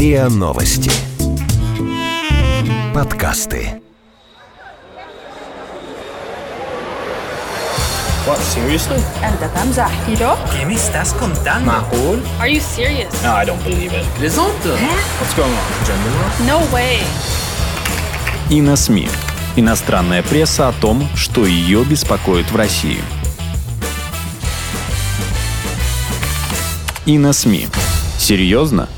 РИА Новости. Подкасты. What, seriously? أنت تمزح Kilo? ¿Qué me estás contando? معقول? Are you serious? No, I don't believe it. Plaisante? What's going on? Gender No way. и на СМИ. Иностранная пресса о том, что ее беспокоит в России. И на СМИ. Серьезно?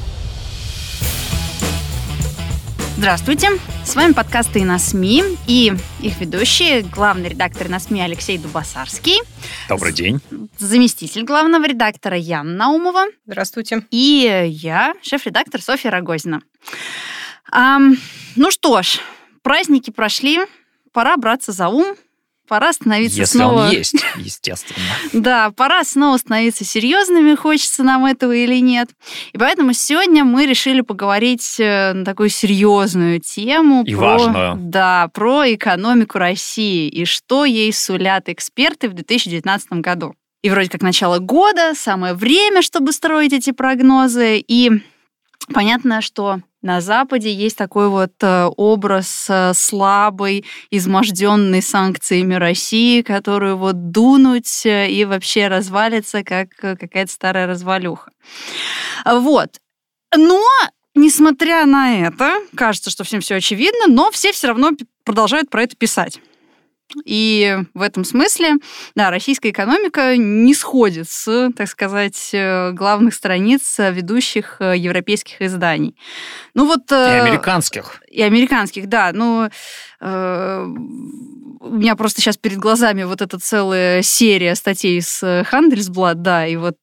Здравствуйте, с вами подкасты «И на СМИ» и их ведущие, главный редактор «На СМИ» Алексей Дубасарский, Добрый день. заместитель главного редактора Яна Наумова Здравствуйте. и я, шеф-редактор Софья Рогозина. Ам, ну что ж, праздники прошли, пора браться за ум, пора становиться Если снова... он есть, естественно. Да, пора снова становиться серьезными, хочется нам этого или нет. И поэтому сегодня мы решили поговорить э, на такую серьезную тему. И про, важную. Да, про экономику России и что ей сулят эксперты в 2019 году. И вроде как начало года, самое время, чтобы строить эти прогнозы. И понятно, что на Западе есть такой вот э, образ э, слабой, изможденной санкциями России, которую вот дунуть э, и вообще развалится, как какая-то старая развалюха. Вот. Но, несмотря на это, кажется, что всем все очевидно, но все все равно продолжают про это писать. И в этом смысле, да, российская экономика не сходит с, так сказать, э, главных страниц э, ведущих э, европейских изданий. Ну вот... И американских. и американских, да. Ну, э, у меня просто сейчас перед глазами вот эта целая серия статей с Handelsblatt, да, и вот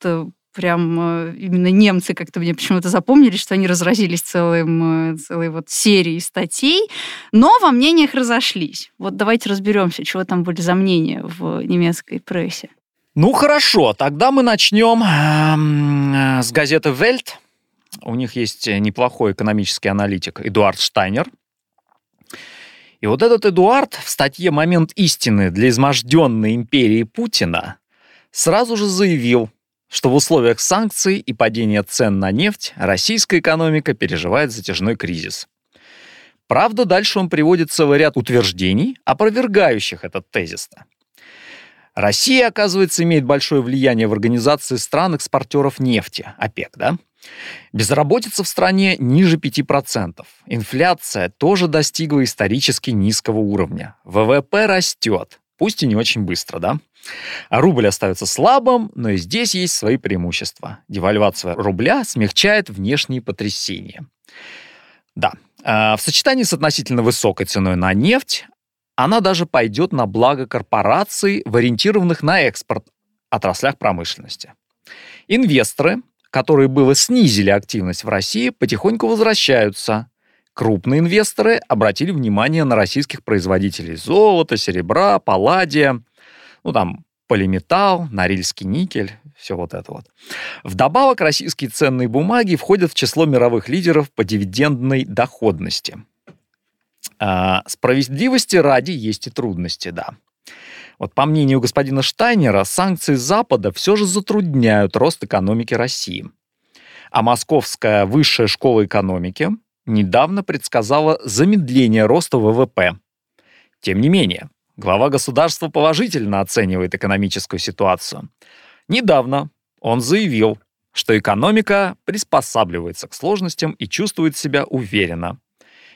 прям э, именно немцы как-то мне почему-то запомнили, что они разразились целым, э, целой вот серией статей, но во мнениях разошлись. Вот давайте разберемся, чего там были за мнения в немецкой прессе. Ну хорошо, тогда мы начнем эм, э, с газеты Welt. У них есть неплохой экономический аналитик Эдуард Штайнер. И вот этот Эдуард в статье «Момент истины для изможденной империи Путина» сразу же заявил, что в условиях санкций и падения цен на нефть российская экономика переживает затяжной кризис. Правда, дальше он приводит целый ряд утверждений, опровергающих этот тезис. Россия, оказывается, имеет большое влияние в организации стран-экспортеров нефти, ОПЕК, да? Безработица в стране ниже 5%. Инфляция тоже достигла исторически низкого уровня. ВВП растет, пусть и не очень быстро, да? А рубль остается слабым, но и здесь есть свои преимущества. Девальвация рубля смягчает внешние потрясения. Да, а, в сочетании с относительно высокой ценой на нефть, она даже пойдет на благо корпораций, ориентированных на экспорт отраслях промышленности. Инвесторы, которые было снизили активность в России, потихоньку возвращаются. Крупные инвесторы обратили внимание на российских производителей золота, серебра, палладия, ну там полиметалл, норильский никель, все вот это вот. Вдобавок, российские ценные бумаги входят в число мировых лидеров по дивидендной доходности. А, справедливости ради есть и трудности, да. Вот по мнению господина Штайнера, санкции Запада все же затрудняют рост экономики России. А Московская высшая школа экономики недавно предсказала замедление роста ВВП. Тем не менее, глава государства положительно оценивает экономическую ситуацию. Недавно он заявил, что экономика приспосабливается к сложностям и чувствует себя уверенно.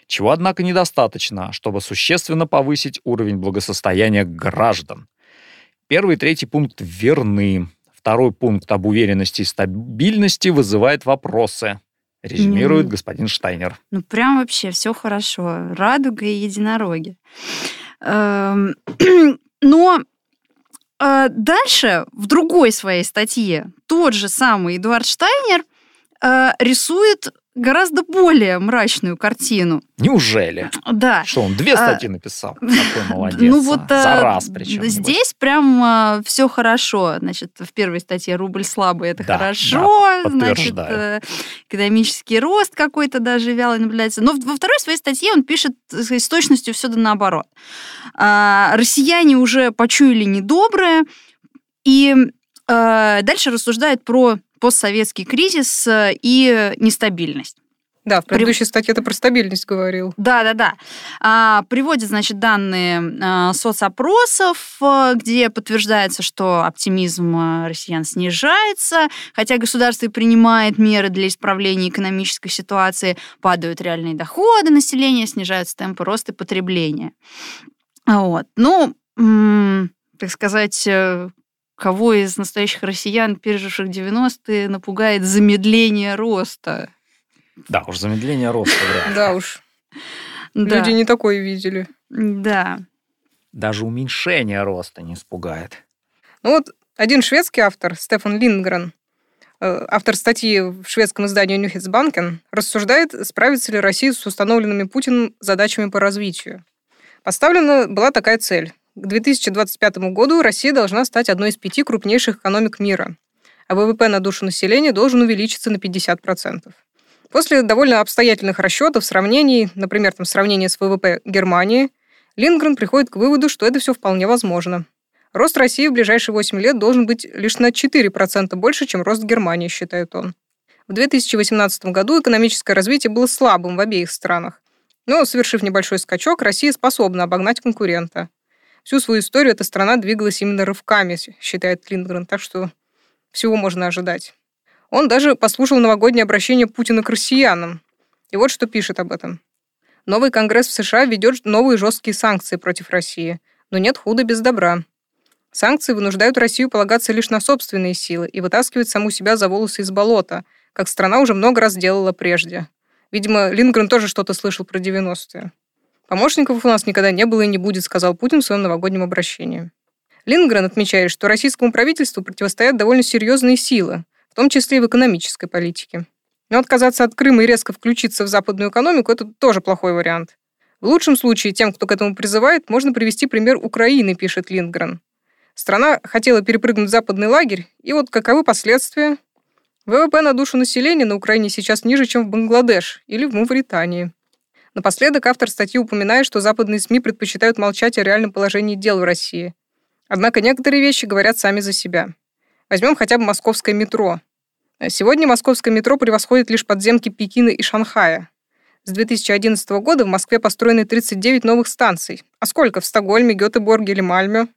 Чего, однако, недостаточно, чтобы существенно повысить уровень благосостояния граждан. Первый и третий пункт верны. Второй пункт об уверенности и стабильности вызывает вопросы, резюмирует Мгм. господин Штайнер. Ну, прям вообще все хорошо. Радуга и единороги. Эм, Но э, дальше, в другой своей статье, тот же самый Эдуард Штайнер э, рисует гораздо более мрачную картину. Неужели? Да. Что он две А, статьи написал? Какой молодец. Ну а. вот За э, раз причем. небось. здесь прям все хорошо. Значит, в первой статье рубль слабый, это Да, хорошо. да, Значит, э, экономический рост какой-то даже вялый наблюдается. Но во второй своей статье он пишет сказать, с точностью все да наоборот. А, Россияне уже почуяли недоброе, и дальше рассуждает про постсоветский кризис э, и нестабильность. Да, в предыдущей статье ты про стабильность говорил. Да, да, да. А, приводит, значит, данные а, соцопросов, а, где подтверждается, что оптимизм россиян снижается, хотя государство и принимает меры для исправления экономической ситуации, падают реальные доходы населения, снижаются темпы роста потребления. Вот. Ну, так сказать, э, кого из настоящих россиян, переживших 90-е, напугает замедление роста? Да, уж замедление роста Да уж. Люди не такое видели. Да. Даже уменьшение роста не испугает. Ну вот один шведский автор, Стефан Лингрен, э, автор статьи в шведском издании Нюхетсбанкен, рассуждает, справится ли Россия с установленными Путиным задачами по развитию. Поставлена была такая цель. К 2025 году Россия должна стать одной из пяти крупнейших экономик мира, а ВВП на душу населения должен увеличиться на 50%. После довольно обстоятельных расчетов, сравнений, например, там, сравнения с ВВП Германии, Лингрен приходит к выводу, что это все вполне возможно. Рост России в ближайшие 8 лет должен быть лишь на 4% больше, чем рост Германии, считает он. В 2018 году экономическое развитие было слабым в обеих странах. Но, совершив небольшой скачок, Россия способна обогнать конкурента. Всю свою историю эта страна двигалась именно рывками, считает Линдгрен, так что всего можно ожидать. Он даже послушал новогоднее обращение Путина к россиянам. И вот что пишет об этом. Новый Конгресс в США ведет новые жесткие санкции против России, но нет худа без добра. Санкции вынуждают Россию полагаться лишь на собственные силы и вытаскивать саму себя за волосы из болота, как страна уже много раз делала прежде. Видимо, Лингрен тоже что-то слышал про 90-е. Помощников у нас никогда не было и не будет, сказал Путин в своем новогоднем обращении. Лингрен отмечает, что российскому правительству противостоят довольно серьезные силы, в том числе и в экономической политике. Но отказаться от Крыма и резко включиться в западную экономику – это тоже плохой вариант. В лучшем случае тем, кто к этому призывает, можно привести пример Украины, пишет Линдгрен. Страна хотела перепрыгнуть в западный лагерь, и вот каковы последствия? ВВП на душу населения на Украине сейчас ниже, чем в Бангладеш или в Мавритании. Напоследок автор статьи упоминает, что западные СМИ предпочитают молчать о реальном положении дел в России. Однако некоторые вещи говорят сами за себя. Возьмем хотя бы московское метро. Сегодня московское метро превосходит лишь подземки Пекина и Шанхая. С 2011 года в Москве построены 39 новых станций. А сколько в Стокгольме, Гетеборге или Мальме?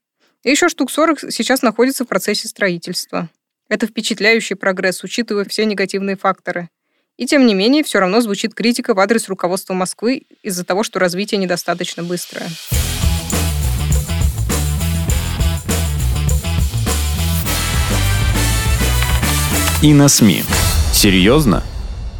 И еще штук 40 сейчас находится в процессе строительства. Это впечатляющий прогресс, учитывая все негативные факторы. И тем не менее, все равно звучит критика в адрес руководства Москвы из-за того, что развитие недостаточно быстрое. И на СМИ. Серьезно?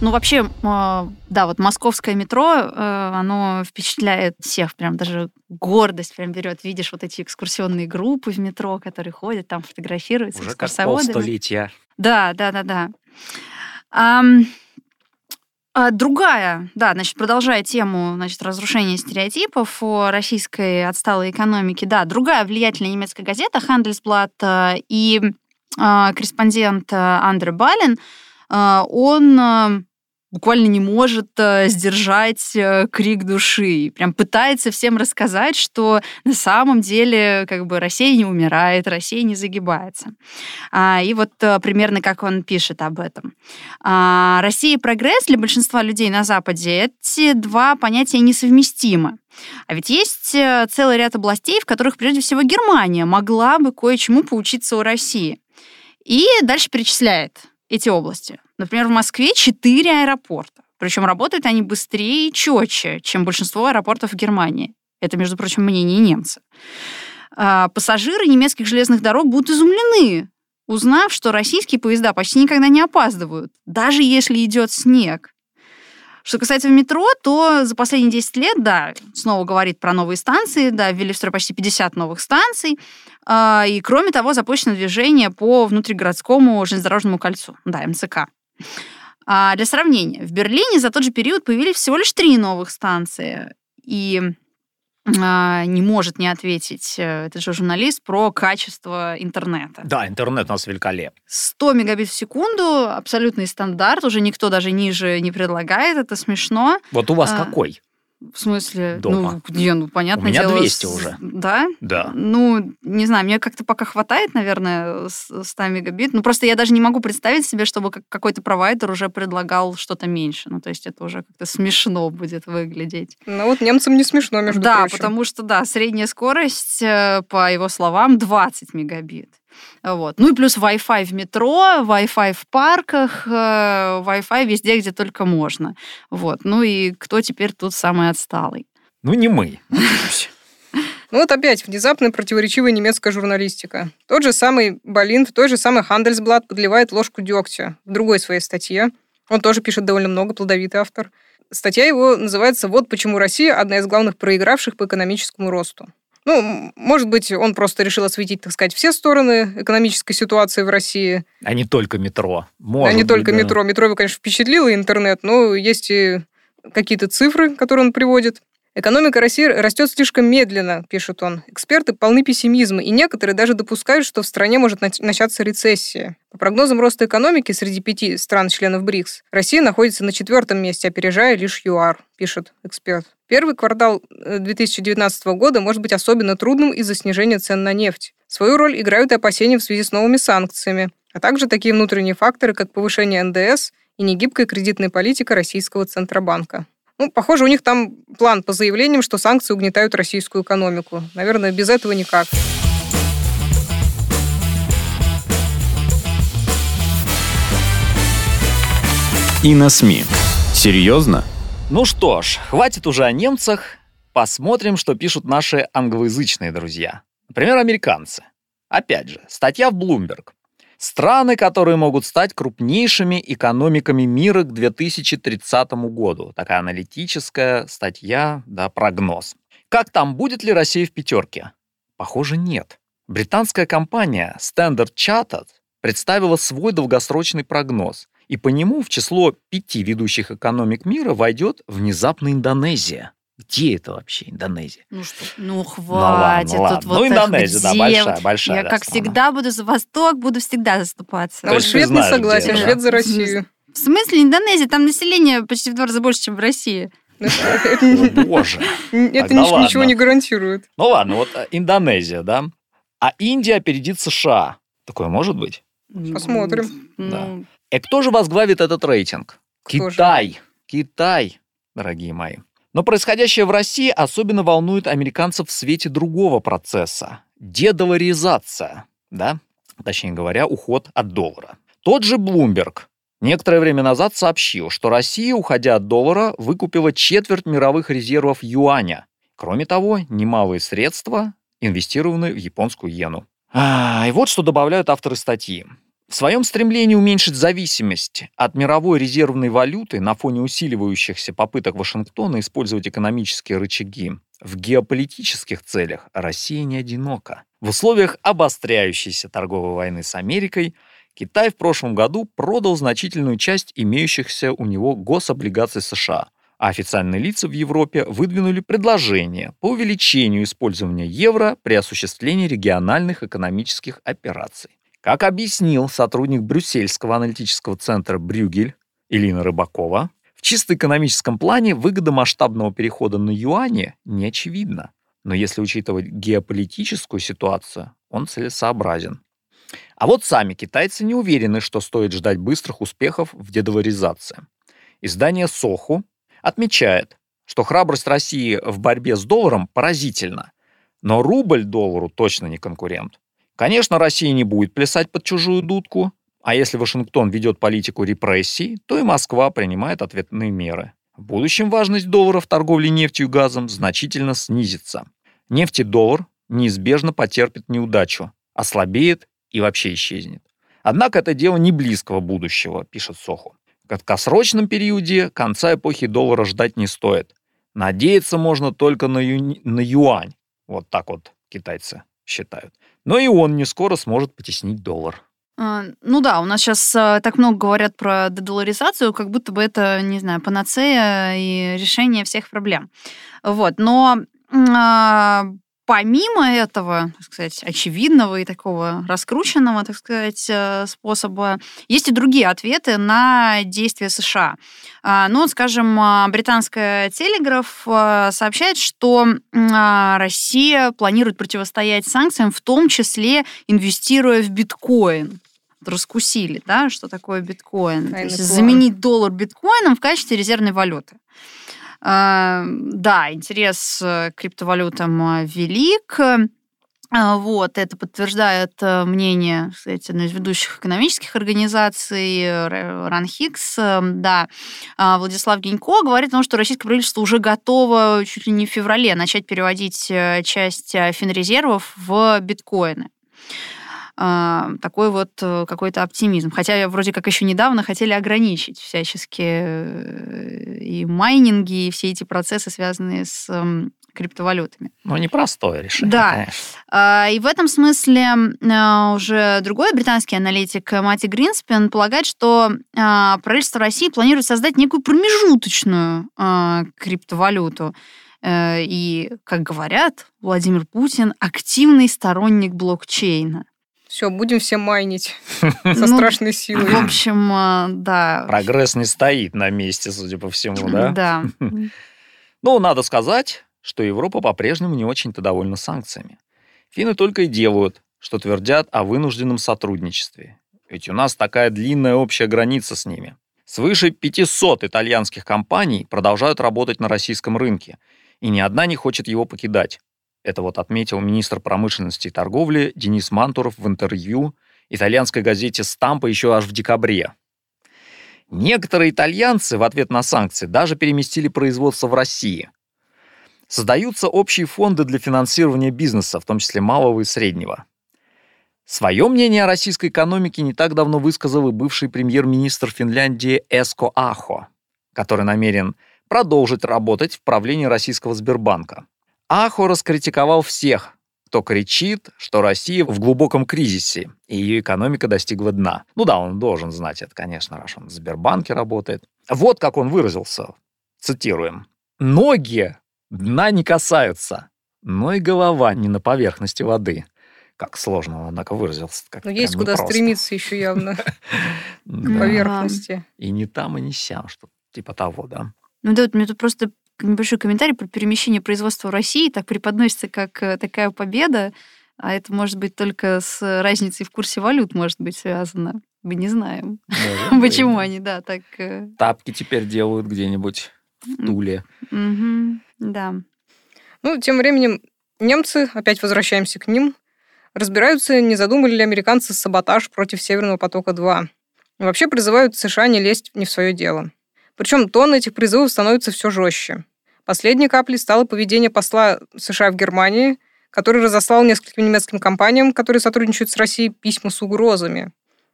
Ну, вообще, а, да, вот московское метро, э, оно впечатляет всех, прям даже гордость прям берет. Видишь вот эти экскурсионные группы в метро, которые ходят, там фотографируются Уже как полстолетия. Да, да, да, да. А другая, да, значит, продолжая тему, значит, разрушения стереотипов о российской отсталой экономике, да, другая влиятельная немецкая газета Handelsblatt э, и а, корреспондент э, Андре Балин, э, он э, буквально не может сдержать крик души. Прям пытается всем рассказать, что на самом деле как бы Россия не умирает, Россия не загибается. А, и вот примерно как он пишет об этом. А, Россия и прогресс для большинства людей на Западе эти два понятия несовместимы. А ведь есть целый ряд областей, в которых прежде всего Германия могла бы кое-чему поучиться у России. И дальше перечисляет эти области. Например, в Москве четыре аэропорта. Причем работают они быстрее и четче, чем большинство аэропортов в Германии. Это, между прочим, мнение немца. А, пассажиры немецких железных дорог будут изумлены, узнав, что российские поезда почти никогда не опаздывают, даже если идет снег. Что касается метро, то за последние 10 лет, да, снова говорит про новые станции, да, ввели в строй почти 50 новых станций, а, и, кроме того, запущено движение по внутригородскому железнодорожному кольцу, да, МЦК. А для сравнения, в Берлине за тот же период появились всего лишь три новых станции, и а, не может не ответить э, этот же журналист про качество интернета. Да, интернет у нас великолепный. 100 мегабит в секунду, абсолютный стандарт, уже никто даже ниже не предлагает, это смешно. Вот у вас а, какой? В смысле? Дома. Ну, не, ну, понятно. У меня дело, 200 с- уже. Да? Да. Ну, не знаю, мне как-то пока хватает, наверное, с- 100 мегабит. Ну, просто я даже не могу представить себе, чтобы как- какой-то провайдер уже предлагал что-то меньше. Ну, то есть это уже как-то смешно будет выглядеть. Ну вот немцам не смешно, между да, прочим. потому что, да, средняя скорость, э, по его словам, 20 мегабит. Вот. Ну и плюс Wi-Fi в метро, Wi-Fi в парках, э, Wi-Fi везде, где только можно. Вот. Ну и кто теперь тут самый отсталый? Ну, не мы. Ну вот опять внезапная противоречивая немецкая журналистика. Тот же самый Болин в той же самой Handelsblatt подливает ложку дегтя в другой своей статье. Он тоже пишет довольно много, плодовитый автор. Статья его называется «Вот почему Россия одна из главных проигравших по экономическому росту». Ну, может быть, он просто решил осветить, так сказать, все стороны экономической ситуации в России, А не только метро. а Может не быть, только да. метро. Метро конечно, впечатлило, интернет, но есть и какие-то цифры, которые он приводит. Экономика России растет слишком медленно, пишет он. Эксперты полны пессимизма, и некоторые даже допускают, что в стране может нач- начаться рецессия. По прогнозам роста экономики среди пяти стран-членов БРИКС, Россия находится на четвертом месте, опережая лишь ЮАР, пишет эксперт. Первый квартал э, 2019 года может быть особенно трудным из-за снижения цен на нефть. Свою роль играют и опасения в связи с новыми санкциями, а также такие внутренние факторы, как повышение НДС и негибкая кредитная политика Российского Центробанка. Ну, похоже, у них там план по заявлениям, что санкции угнетают российскую экономику. Наверное, без этого никак. И на СМИ. Серьезно? Ну что ж, хватит уже о немцах. Посмотрим, что пишут наши англоязычные друзья. Например, американцы. Опять же, статья в Bloomberg. Страны, которые могут стать крупнейшими экономиками мира к 2030 году. Такая аналитическая статья, да, прогноз. Как там, будет ли Россия в пятерке? Похоже, нет. Британская компания Standard Chartered представила свой долгосрочный прогноз, и по нему в число пяти ведущих экономик мира войдет внезапно Индонезия. Где это вообще Индонезия? Ну что, ну ладно, хватит. ладно. Тут Ну, вот их Индонезия, да, большая, большая, Я, да, как страна. всегда, буду за Восток, буду всегда заступаться. А вот швед не согласен, швед да? за Россию. В смысле Индонезия? Там население почти в два раза больше, чем в России. О, боже. это ладно. ничего не гарантирует. Ну ладно, вот э, Индонезия, да? А Индия опередит США. Такое может быть? Посмотрим. Ну, И кто же возглавит этот рейтинг? Кто же? Китай. Китай, дорогие мои. Но происходящее в России особенно волнует американцев в свете другого процесса – дедоларизация, да? Точнее говоря, уход от доллара. Тот же Bloomberg некоторое время назад сообщил, что Россия, уходя от доллара, выкупила четверть мировых резервов юаня. Кроме того, немалые средства инвестированы в японскую иену. А, и вот что добавляют авторы статьи. В своем стремлении уменьшить зависимость от мировой резервной валюты на фоне усиливающихся попыток Вашингтона использовать экономические рычаги в геополитических целях Россия не одинока. В условиях обостряющейся торговой войны с Америкой Китай в прошлом году продал значительную часть имеющихся у него гособлигаций США, а официальные лица в Европе выдвинули предложение по увеличению использования евро при осуществлении региональных экономических операций. Как объяснил сотрудник Брюссельского аналитического центра Брюгель Илина Рыбакова, в чисто экономическом плане выгода масштабного перехода на юани не очевидна. Но если учитывать геополитическую ситуацию, он целесообразен. А вот сами китайцы не уверены, что стоит ждать быстрых успехов в дедоларизации. Издание «Соху» отмечает, что храбрость России в борьбе с долларом поразительна, но рубль доллару точно не конкурент. Конечно, Россия не будет плясать под чужую дудку, а если Вашингтон ведет политику репрессий, то и Москва принимает ответные меры. В будущем важность доллара в торговле нефтью и газом значительно снизится. Нефть и доллар неизбежно потерпит неудачу, ослабеет и вообще исчезнет. Однако это дело не близкого будущего, пишет Соху. В краткосрочном периоде конца эпохи доллара ждать не стоит. Надеяться можно только на, ю- на юань. Вот так вот китайцы считают. Но и он не скоро сможет потеснить доллар. А, Ну да, у нас сейчас так много говорят про дедоларизацию, как будто бы это, не знаю, панацея и решение всех проблем. Вот, но а, помимо этого, так сказать, очевидного и такого раскрученного, так сказать, э, способа, есть и другие ответы на действия США. А, ну, скажем, а, британская телеграф а, сообщает, что Россия планирует противостоять санкциям, в том числе инвестируя в биткоин раскусили, да, что такое биткоин. То есть заменить доллар биткоином в качестве резервной валюты. Да, интерес к криптовалютам велик. А, вот, это подтверждает э, мнение, кстати, одной из ведущих экономических организаций РАНХИКС. Да, а, Владислав Генько говорит о том, что российское правительство уже готово чуть ли не в феврале начать переводить э, часть э, финрезервов в биткоины такой вот какой-то оптимизм. Хотя вроде как еще недавно хотели ограничить всячески и майнинги, и все эти процессы, связанные с криптовалютами. Ну, непростое решение, Да. конечно. А, и в этом смысле а, уже другой британский аналитик Мати Гринспен полагает, что а, правительство России планирует создать некую промежуточную криптовалюту. Э, и, как говорят, Владимир Путин активный сторонник блокчейна. Все, будем все майнить со Ну, страшной силой. В общем, да. Прогресс не стоит на месте, судя по всему, да? Да. Ну, надо сказать, что Европа по-прежнему не очень-то довольна санкциями. Финны только и делают, что твердят о вынужденном сотрудничестве. Ведь у нас такая длинная общая граница с ними. Свыше 500 итальянских компаний продолжают работать на российском рынке, и ни одна не хочет его покидать. Это вот отметил министр промышленности и торговли Денис Мантуров в интервью итальянской газете «Стампа» еще аж в декабре. Некоторые итальянцы в ответ на санкции даже переместили производство в России. Создаются общие фонды для финансирования бизнеса, в том числе малого и среднего. Свое мнение о российской экономике не так давно высказал и бывший премьер-министр Финляндии Эско Ахо, который намерен продолжить работать в правлении российского Сбербанка. Ахо раскритиковал всех, кто кричит, что Россия в глубоком кризисе, и ее экономика достигла дна. Ну да, он должен знать это, конечно, раз он в Сбербанке работает. Вот как он выразился, цитируем. «Ноги дна не касаются, но и голова не на поверхности воды». Как сложно он, однако, выразился. Как Но Ну, есть куда непросто. стремиться еще явно к поверхности. И не там, и не сям, что типа того, да. Ну да, вот мне тут просто небольшой комментарий про перемещение производства в России так преподносится как э, такая победа, а это может быть только с разницей в курсе валют может быть связано. Мы не знаем, Может почему они, да, так... э, Тапки теперь делают где-нибудь в Туле. Да. Ну, тем временем немцы, опять возвращаемся к ним, разбираются, не задумали ли американцы саботаж против Северного потока-2. И вообще призывают США не лезть не в свое дело. Причем тон этих призывов становится все жестче. Последней каплей стало поведение посла США в Германии, который разослал нескольким немецким компаниям, которые сотрудничают с Россией, письма с угрозами.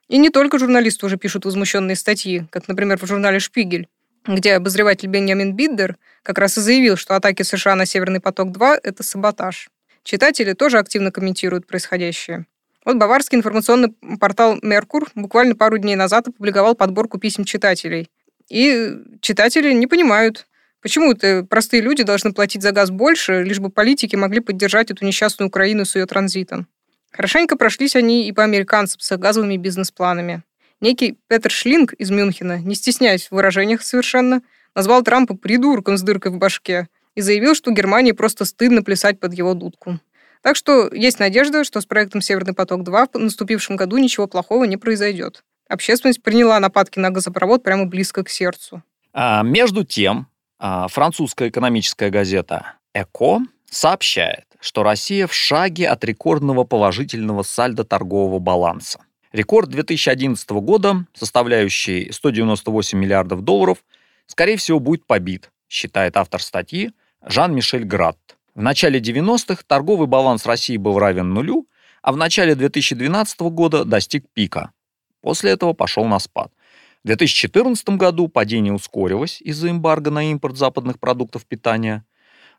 И не только журналисты уже пишут возмущенные статьи, как, например, в журнале «Шпигель», где обозреватель Бенjamin Биддер как раз и заявил, что атаки США на Северный поток-2 – это саботаж. Читатели тоже активно комментируют происходящее. Вот баварский информационный портал «Меркур» буквально пару дней назад опубликовал подборку писем читателей. И читатели не понимают, почему простые люди должны платить за газ больше, лишь бы политики могли поддержать эту несчастную Украину с ее транзитом. Хорошенько прошлись они и по американцам с газовыми бизнес-планами. Некий Петер Шлинг из Мюнхена, не стесняясь в выражениях совершенно, назвал Трампа придурком с дыркой в башке и заявил, что Германии просто стыдно плясать под его дудку. Так что есть надежда, что с проектом «Северный поток-2» в наступившем году ничего плохого не произойдет. Общественность приняла нападки на газопровод прямо близко к сердцу. А, между тем, а, французская экономическая газета «Эко» сообщает, что Россия в шаге от рекордного положительного сальдо торгового баланса. Рекорд 2011 года, составляющий 198 миллиардов долларов, скорее всего, будет побит, считает автор статьи Жан-Мишель Гратт. В начале 90-х торговый баланс России был равен нулю, а в начале 2012 года достиг пика. После этого пошел на спад. В 2014 году падение ускорилось из-за эмбарго на импорт западных продуктов питания.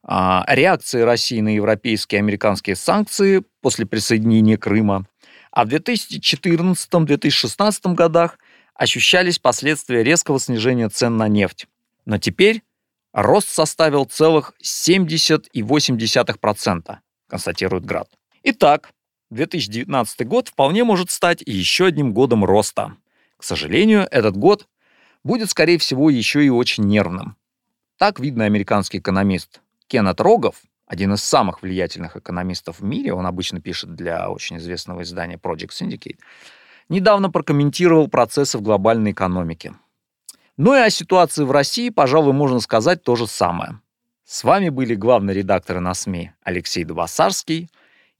А, реакции России на европейские и американские санкции после присоединения Крыма. А в 2014-2016 годах ощущались последствия резкого снижения цен на нефть. Но теперь рост составил целых 70,8%. констатирует Град. Итак, 2019 год вполне может стать еще одним годом роста. К сожалению, этот год будет, скорее всего, еще и очень нервным. Так, видно, американский экономист Кеннет Рогов, один из самых влиятельных экономистов в мире, он обычно пишет для очень известного издания Project Syndicate, недавно прокомментировал процессы в глобальной экономике. Ну и о ситуации в России, пожалуй, можно сказать то же самое. С вами были главные редакторы на СМИ Алексей Дубасарский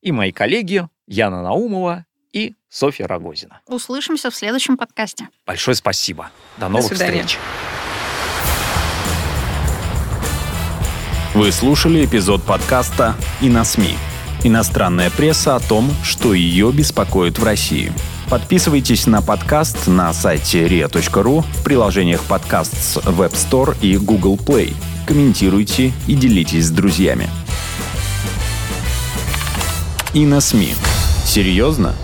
и мои коллеги Яна Наумова и Софья Рогозина. Услышимся в следующем подкасте. Большое спасибо. До новых До свидания. встреч. Вы слушали эпизод подкаста «И на СМИ». Иностранная пресса о том, что ее беспокоит в России. Подписывайтесь на подкаст на сайте ria.ru, в приложениях подкаст с Web Store и Google Play. Комментируйте и делитесь с друзьями. И на СМИ. Серьезно?